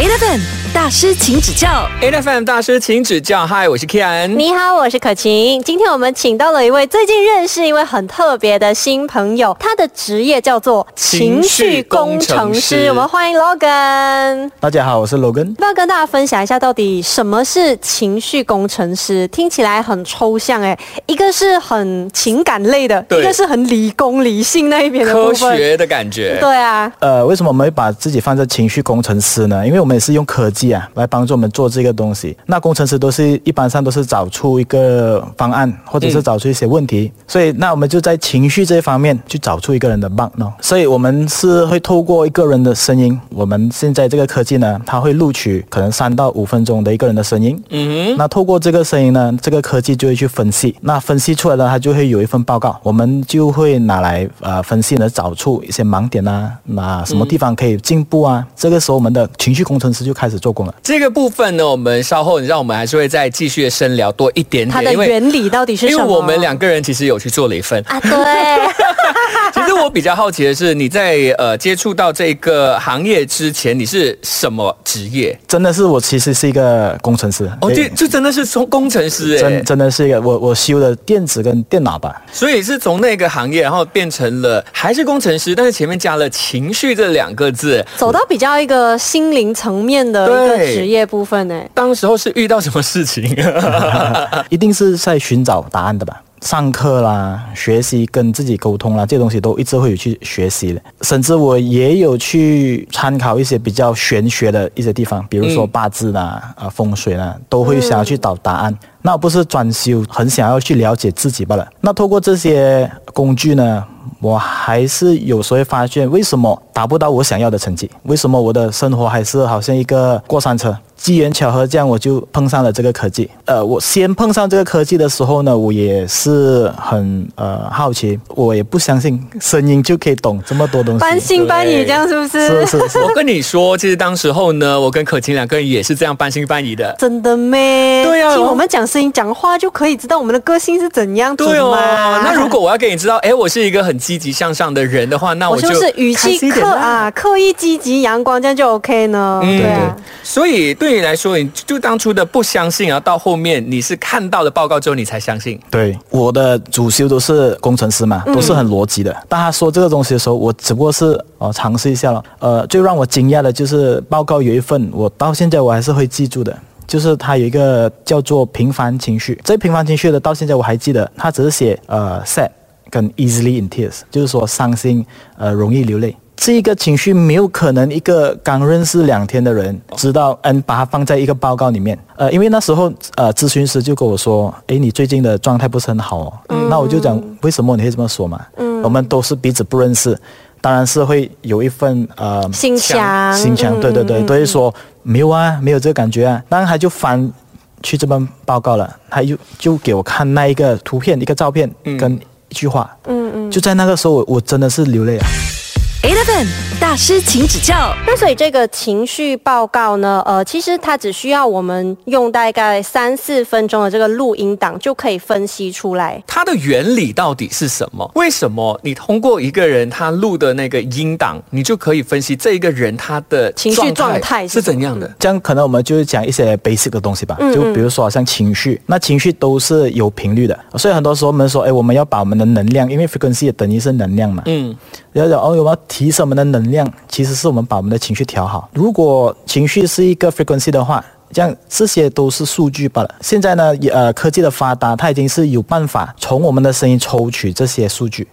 8 of them. 大师，请指教。A F M 大师，请指教。嗨，我是 Kian。你好，我是可晴。今天我们请到了一位最近认识一位很特别的新朋友，他的职业叫做情绪工程师。我们欢迎 Logan。大家好，我是 Logan。要不要跟大家分享一下，到底什么是情绪工程师？听起来很抽象哎，一个是很情感类的，对一个是很理工理性那一边的科。学的感觉。对啊，呃，为什么我们会把自己放在情绪工程师呢？因为我们也是用科技啊来帮助我们做这个东西。那工程师都是一般上都是找出一个方案，或者是找出一些问题，所以那我们就在情绪这方面去找出一个人的 bug 呢。所以我们是会透过一个人的声音，我们现在这个科技呢，它会录取可能三到五分钟的一个人的声音。嗯那透过这个声音呢，这个科技就会去分析，那分析出来呢，它就会有一份报告，我们就会拿来呃分析呢，找出一些盲点啊，那什么地方可以进步啊？这个时候我们的情绪工程师就开始做工了。这个部分呢，我们稍后，你让我们还是会再继续深聊多一点它的点，原理到底是因为？我们两个人其实有去做了一份。啊，对。其实我比较好奇的是，你在呃接触到这个行业之前，你是什么职业？真的是我其实是一个工程师哦，这对这真的是从工程师哎真，真的是一个我我修的电子跟电脑吧。所以是从那个行业，然后变成了还是工程师，但是前面加了情绪这两个字。走到比较一个心灵层面的一个对职业部分呢。当时候是遇到什么事情？一定是在寻找答案的吧。上课啦，学习跟自己沟通啦，这些东西都一直会有去学习的。甚至我也有去参考一些比较玄学的一些地方，比如说嗯八字啦、啊、风水啦，都会想要去找答案。那不是专修，很想要去了解自己罢了。那透过这些工具呢，我还是有时候会发现，为什么达不到我想要的成绩？为什么我的生活还是好像一个过山车？机缘巧合，这样我就碰上了这个科技。呃，我先碰上这个科技的时候呢，我也是很呃好奇，我也不相信声音就可以懂这么多东西。半信半疑，这样是不是？是是是，我跟你说，其实当时候呢，我跟可晴两个人也是这样半信半疑的。真的咩？对啊听我们讲声音、讲话就可以知道我们的个性是怎样，对哦，那如果我要给你知道，哎，我是一个很积极向上的人的话，那我就是语气刻啊，刻意积极阳光，这样就 OK 呢？嗯对啊，所以对你来说，你就当初的不相信，然后到后面你是看到了报告之后，你才相信。对，我的主修都是工程师嘛，都是很逻辑的。当他说这个东西的时候，我只不过是哦尝试一下了。呃，最让我惊讶的就是报告有一份，我到现在我还是会记住的。就是他有一个叫做平凡情绪，这平凡情绪的到现在我还记得，他只是写呃 sad 跟 easily in tears，就是说伤心呃容易流泪。这一个情绪没有可能一个刚认识两天的人知道，嗯，把它放在一个报告里面。呃，因为那时候呃咨询师就跟我说，诶，你最近的状态不是很好哦。那我就讲为什么你会这么说嘛？嗯，我们都是彼此不认识，当然是会有一份呃心墙，心墙，对对对，嗯都会说没有啊，没有这个感觉啊。当然他就翻去这份报告了，他就就给我看那一个图片、一个照片跟一句话，嗯嗯。就在那个时候我我真的是流泪啊。Eleven 大师，请指教。那所以这个情绪报告呢，呃，其实它只需要我们用大概三四分钟的这个录音档就可以分析出来。它的原理到底是什么？为什么你通过一个人他录的那个音档，你就可以分析这一个人他的情绪状态是是怎样的？这样可能我们就是讲一些 basic 的东西吧，就比如说好像情绪，那情绪都是有频率的，所以很多时候我们说，哎，我们要把我们的能量，因为 frequency 等于是能量嘛，嗯，要讲哦，我们要提升我们的能量，其实是我们把我们的情绪调好。如果情绪是一个 frequency 的话，这样这些都是数据罢了。现在呢，呃，科技的发达，它已经是有办法从我们的声音抽取这些数据。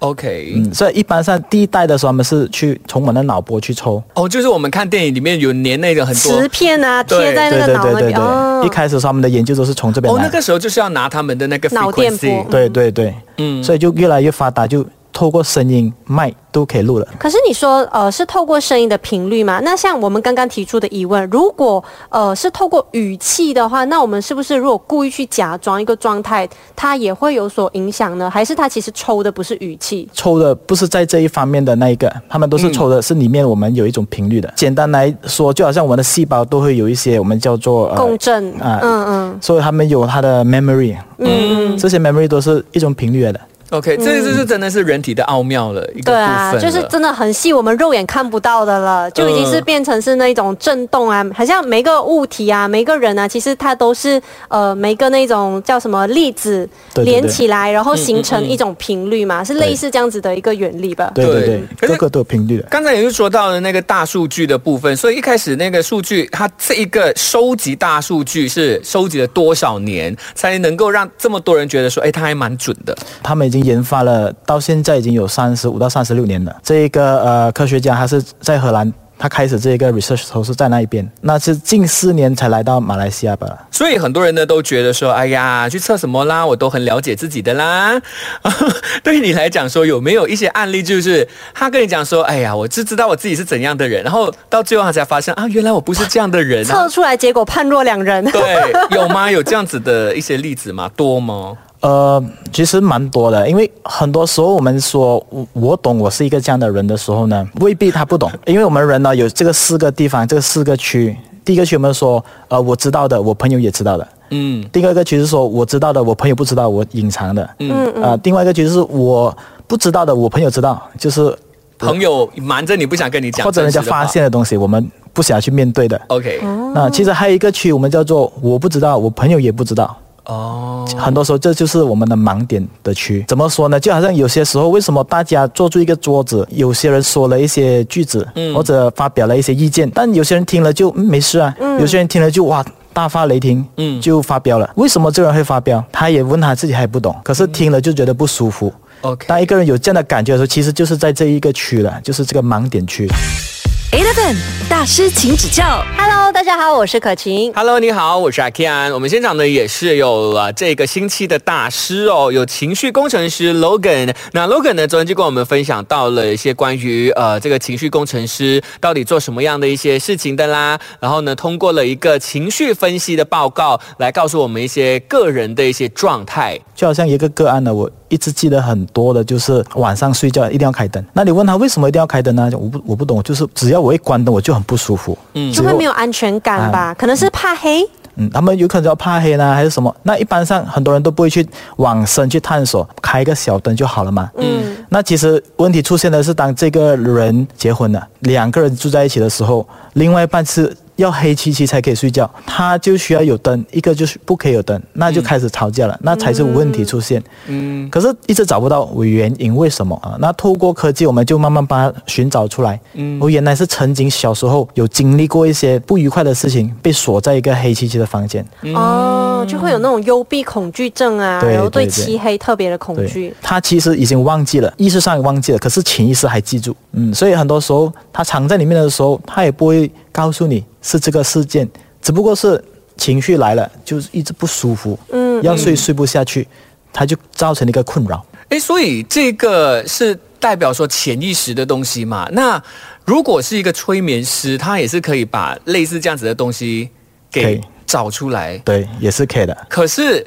OK，、嗯，所以一般上第一代的时候，他们是去从我们的脑波去抽。哦，就是我们看电影里面有粘那个很多磁片啊，贴在那对个脑那边。对对对对，哦一开始的时候他们的研究都是从这边哦，来。那个时候就是要拿他们的那个脑电波 frequency，对对对，嗯所以就越来越发达，就透过声音、麦都可以录了。可是你说，呃，是透过声音的频率嘛？那像我们刚刚提出的疑问，如果呃是透过语气的话，那我们是不是如果故意去假装一个状态，它也会有所影响呢？还是它其实抽的不是语气？抽的不是在这一方面的那一个，他们都是抽的是里面我们有一种频率的。简单来说，就好像我们的细胞都会有一些我们叫做呃共振，啊嗯嗯所以他们有它的 memory，嗯嗯，这些 memory 都是一种频率来的。OK，这这是真的是人体的奥妙了一个部对啊，分就是真的很细，我们肉眼看不到的了，就已经是嗯变成是那种震动啊，好像每个物体啊，每个人啊，其实它都是呃每个那种叫什么粒子对对对连起来，然后形成一种频率嘛，是类似这样子的一个原理吧？对对对可对，是个个都有频率的。刚才也是说到了那个大数据的部分，所以一开始那个数据，它这一个收集大数据是收集了多少年，才能够让这么多人觉得说，哎，它还蛮准的。他们已经研发了，到现在已经有三十五到三十六年了。这一个呃科学家他是在荷兰，他开始这一个 research 都是在那一边，那是近四年才来到马来西亚吧。所以很多人呢都觉得说，哎呀，去测什么啦，我都很了解自己的啦。对你来讲说，有没有一些案例，就是他跟你讲说，哎呀，我只知道我自己是怎样的人，然后到最后他才发现啊，原来我不是这样的人啊测。出来结果判若两人。对，有吗？有这样子的一些例子吗？多吗？呃，其实蛮多的，因为很多时候我们说我我懂我是一个这样的人的时候呢，未必他不懂，因为我们人呢有这个四个地方，这个四个区。第一个区我们说，呃，我知道的，我朋友也知道的。嗯第二个区是说我知道的，我朋友不知道，我隐藏的。嗯，啊，另外一个区就是我不知道的，我朋友知道，就是朋友瞒着你不想跟你讲，或者人家发现的东西，我们不想去面对的。OK，那其实还有一个区，我们叫做我不知道，我朋友也不知道。哦，很多时候这就是我们的盲点的区。怎么说呢？就好像有些时候，为什么大家坐住一个桌子，有些人说了一些句子，或者发表了一些意见，但有些人听了就、嗯、没事啊，有些人听了就哇。大发雷霆，嗯就发飙了。为什么这个人会发飙？他也问他自己还不懂，可是听了就觉得不舒服。OK，当一个人有这样的感觉的时候，其实就是在这一个区了，就是这个盲点区。大师，请指教。Hello，大家好，我是可晴。Hello，你好，我是阿 Kian。我们现场呢也是有了这个星期的大师哦，有情绪工程师 Logan。那 Logan 呢，昨天就跟我们分享到了一些关于呃这个情绪工程师到底做什么样的一些事情的啦。然后呢，通过了一个情绪分析的报告来告诉我们一些个人的一些状态。就好像一个个案呢，我一直记得很多的，就是晚上睡觉一定要开灯。那你问他为什么一定要开灯呢？我不我不懂，就是只要我一关灯，我就很不舒服。嗯就会没有安全感吧？可能是怕黑。嗯，他们有可能要怕黑呢，还是什么？那一般上很多人都不会去往深去探索，开一个小灯就好了嘛。嗯，那其实问题出现的是，当这个人结婚了，两个人住在一起的时候，另外一半是要黑漆漆才可以睡觉，他就需要有灯，一个就是不可以有灯，那就开始吵架了，那才是问题出现。嗯可是一直找不到原因，为什么啊？那透过科技，我们就慢慢把它寻找出来。嗯，我原来是曾经小时候有经历过一些不愉快的事情，被锁在一个黑漆漆的房间。哦，就会有那种幽闭恐惧症啊，然后对漆黑特别的恐惧。，他其实已经忘记了，意识上忘记了，可是潜意识还记住。嗯，所以很多时候他藏在里面的时候，他也不会告诉你是这个事件，只不过是情绪来了，就是一直不舒服，嗯要睡睡不下去，他就造成了一个困扰。诶，所以这个是代表说潜意识的东西嘛？那如果是一个催眠师，他也是可以把类似这样子的东西给找出来。对，也是可以的。可是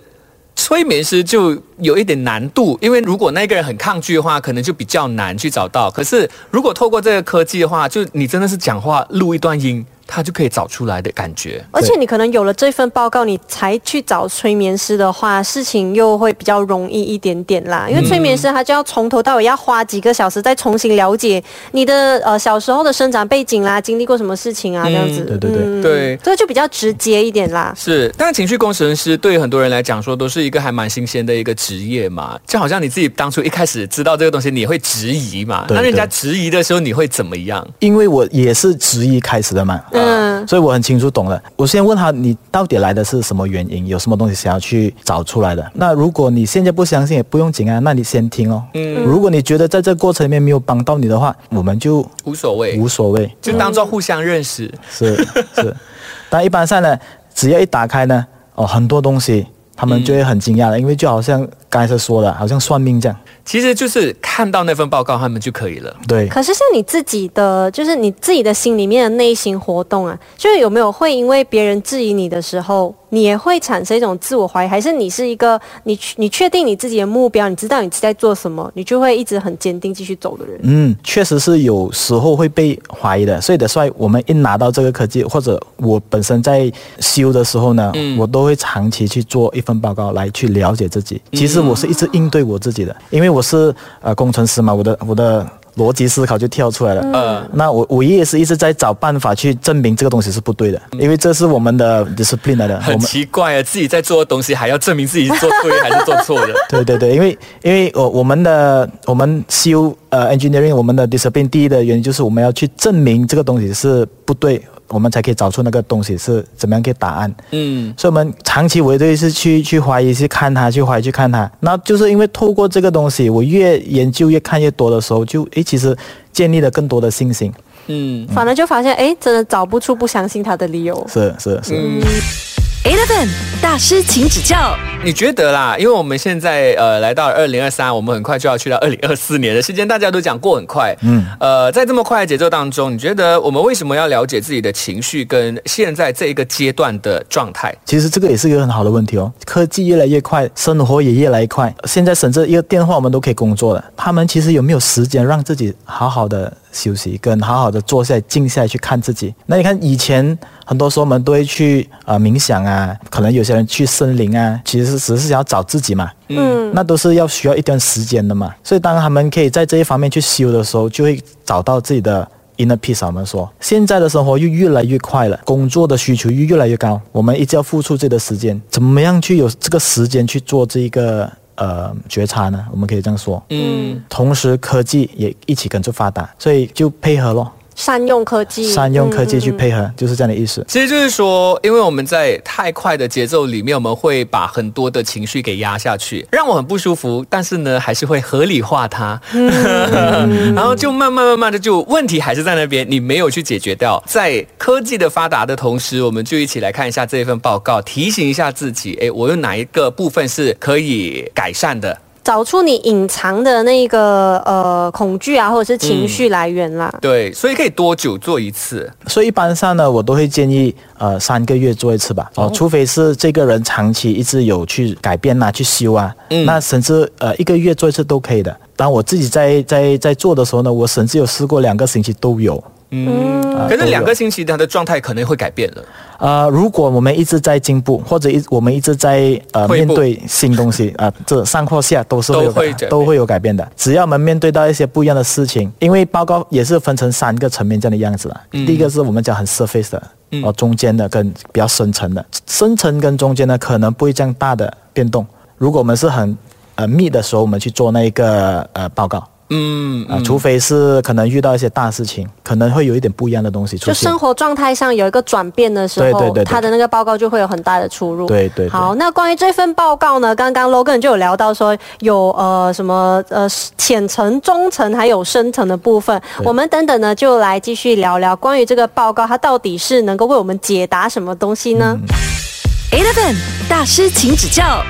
催眠师就有一点难度，因为如果那个人很抗拒的话，可能就比较难去找到。可是如果透过这个科技的话，就你真的是讲话录一段音，他就可以找出来的感觉。而且你可能有了这份报告，你才去找催眠师的话，事情又会比较容易一点点啦。因为催眠师他就要从头到尾要花几个小时，再重新了解你的呃小时候的生长背景啦，经历过什么事情啊，这样子。对对对嗯对这个就比较直接一点啦。是，但情绪工程师对于很多人来讲说，都是一个还蛮新鲜的一个职业嘛。就好像你自己当初一开始知道这个东西，你会质疑嘛。对那人家质疑的时候，你会怎么样？因为我也是质疑开始的嘛，嗯所以我很清楚懂了。我先问他，你到底来的是什么原因？有什么东西想要去找出来的？那如果你现在不相信，也不用紧啊，那你先听哦。嗯，如果你觉得在这个过程里面没有帮到你的话，我们就无所谓，无所谓。就当做互相认识。是是，但一般上呢，只要一打开呢，哦，很多东西他们就会很惊讶了，因为就好像刚才说的，好像算命这样。其实就是看到那份报告，他们就可以了。对，可是像你自己的，就是你自己的心里面的内心活动啊，就是有没有会因为别人质疑你的时候，你也会产生一种自我怀疑，还是你是一个你你确定你自己的目标，你知道你在做什么，你就会一直很坚定继续走的人？嗯，确实是有时候会被怀疑的，所以的，帅我们一拿到这个科技，或者我本身在修的时候呢，嗯我都会长期去做一份报告来去了解自己。其实实我是一直应对我自己的，因为我是呃工程师嘛，我的我的逻辑思考就跳出来了。嗯，那我我也是一直在找办法去证明这个东西是不对的，因为这是我们的 discipline 来的。很奇怪啊，自己在做的东西还要证明自己做对还是做错的。对对对，因为因为我我们的我们修呃 engineering 我们的 discipline 第一的原因就是我们要去证明这个东西是不对，我们才可以找出那个东西是怎么样给答案。嗯，所以我们长期围队是去去怀疑，去看它，去怀疑，去看它。那就是因为透过这个东西，我越研究越看越多的时候，就诶其实建立了更多的信心。嗯，反而就发现，哎，真的找不出不相信他的理由。是是是。Eleven 大师，请指教。你觉得啦？因为我们现在呃来到二零二三，我们很快就要去到二零二四年的时间，大家都讲过很快。嗯，呃，在这么快的节奏当中，你觉得我们为什么要了解自己的情绪跟现在这一个阶段的状态？其实这个也是一个很好的问题哦。科技越来越快，生活也越来越快。现在甚至一个电话我们都可以工作了。他们其实有没有时间让自己好好的休息，跟好好的坐下来静下来去看自己？那你看以前很多时候我们都会去呃冥想啊，可能有些人去森林啊，其实只是想要找自己嘛。嗯，那都是要需要一段时间的嘛。所以当他们可以在这一方面去修的时候，就会找到自己的 inner peace。我们说，现在的生活又越来越快了，工作的需求又越来越高，我们一直要付出自己的时间，怎么样去有这个时间去做这一个呃觉察呢？我们可以这样说。嗯，同时，科技也一起跟着发达，所以就配合咯，善用科技，善用科技去嗯嗯配合，就是这样的意思。其实就是说，因为我们在太快的节奏里面，我们会把很多的情绪给压下去，让我很不舒服。但是呢，还是会合理化它，然后就慢慢慢慢的就问题还是在那边，你没有去解决掉。在科技的发达的同时，我们就一起来看一下这一份报告，提醒一下自己，诶，我有哪一个部分是可以改善的？找出你隐藏的那个呃恐惧啊，或者是情绪来源啦。对，所以可以多久做一次？所以一般上呢，我都会建议呃三个月做一次吧。哦，除非是这个人长期一直有去改变啊、去修啊，嗯那甚至呃一个月做一次都可以的。当我自己在在在做的时候呢，我甚至有试过两个星期都有。嗯，可是两个星期，它的状态可能会改变了。呃，如果我们一直在进步，或者一我们一直在呃面对新东西 啊、这上或下都是会有都会改变都会有改变的。只要我们面对到一些不一样的事情，因为报告也是分成三个层面这样的样子啦。嗯第一个是我们讲很 surface 的，哦、中间的跟比较深层的，深层跟中间呢可能不会这样大的变动。如果我们是很呃密的时候，我们去做那一个呃报告。嗯啊，除非是可能遇到一些大事情，可能会有一点不一样的东西出现就生。活状态上有一个转变的时候，对对对对他的那个报告就会有很大的出入。对对对好，那关于这份报告呢，刚刚 Logan 就有聊到说有呃什么呃浅层、中层还有深层的部分，我们等等呢就来继续聊聊关于这个报告，它到底是能够为我们解答什么东西呢？Eleven 大师，请指教。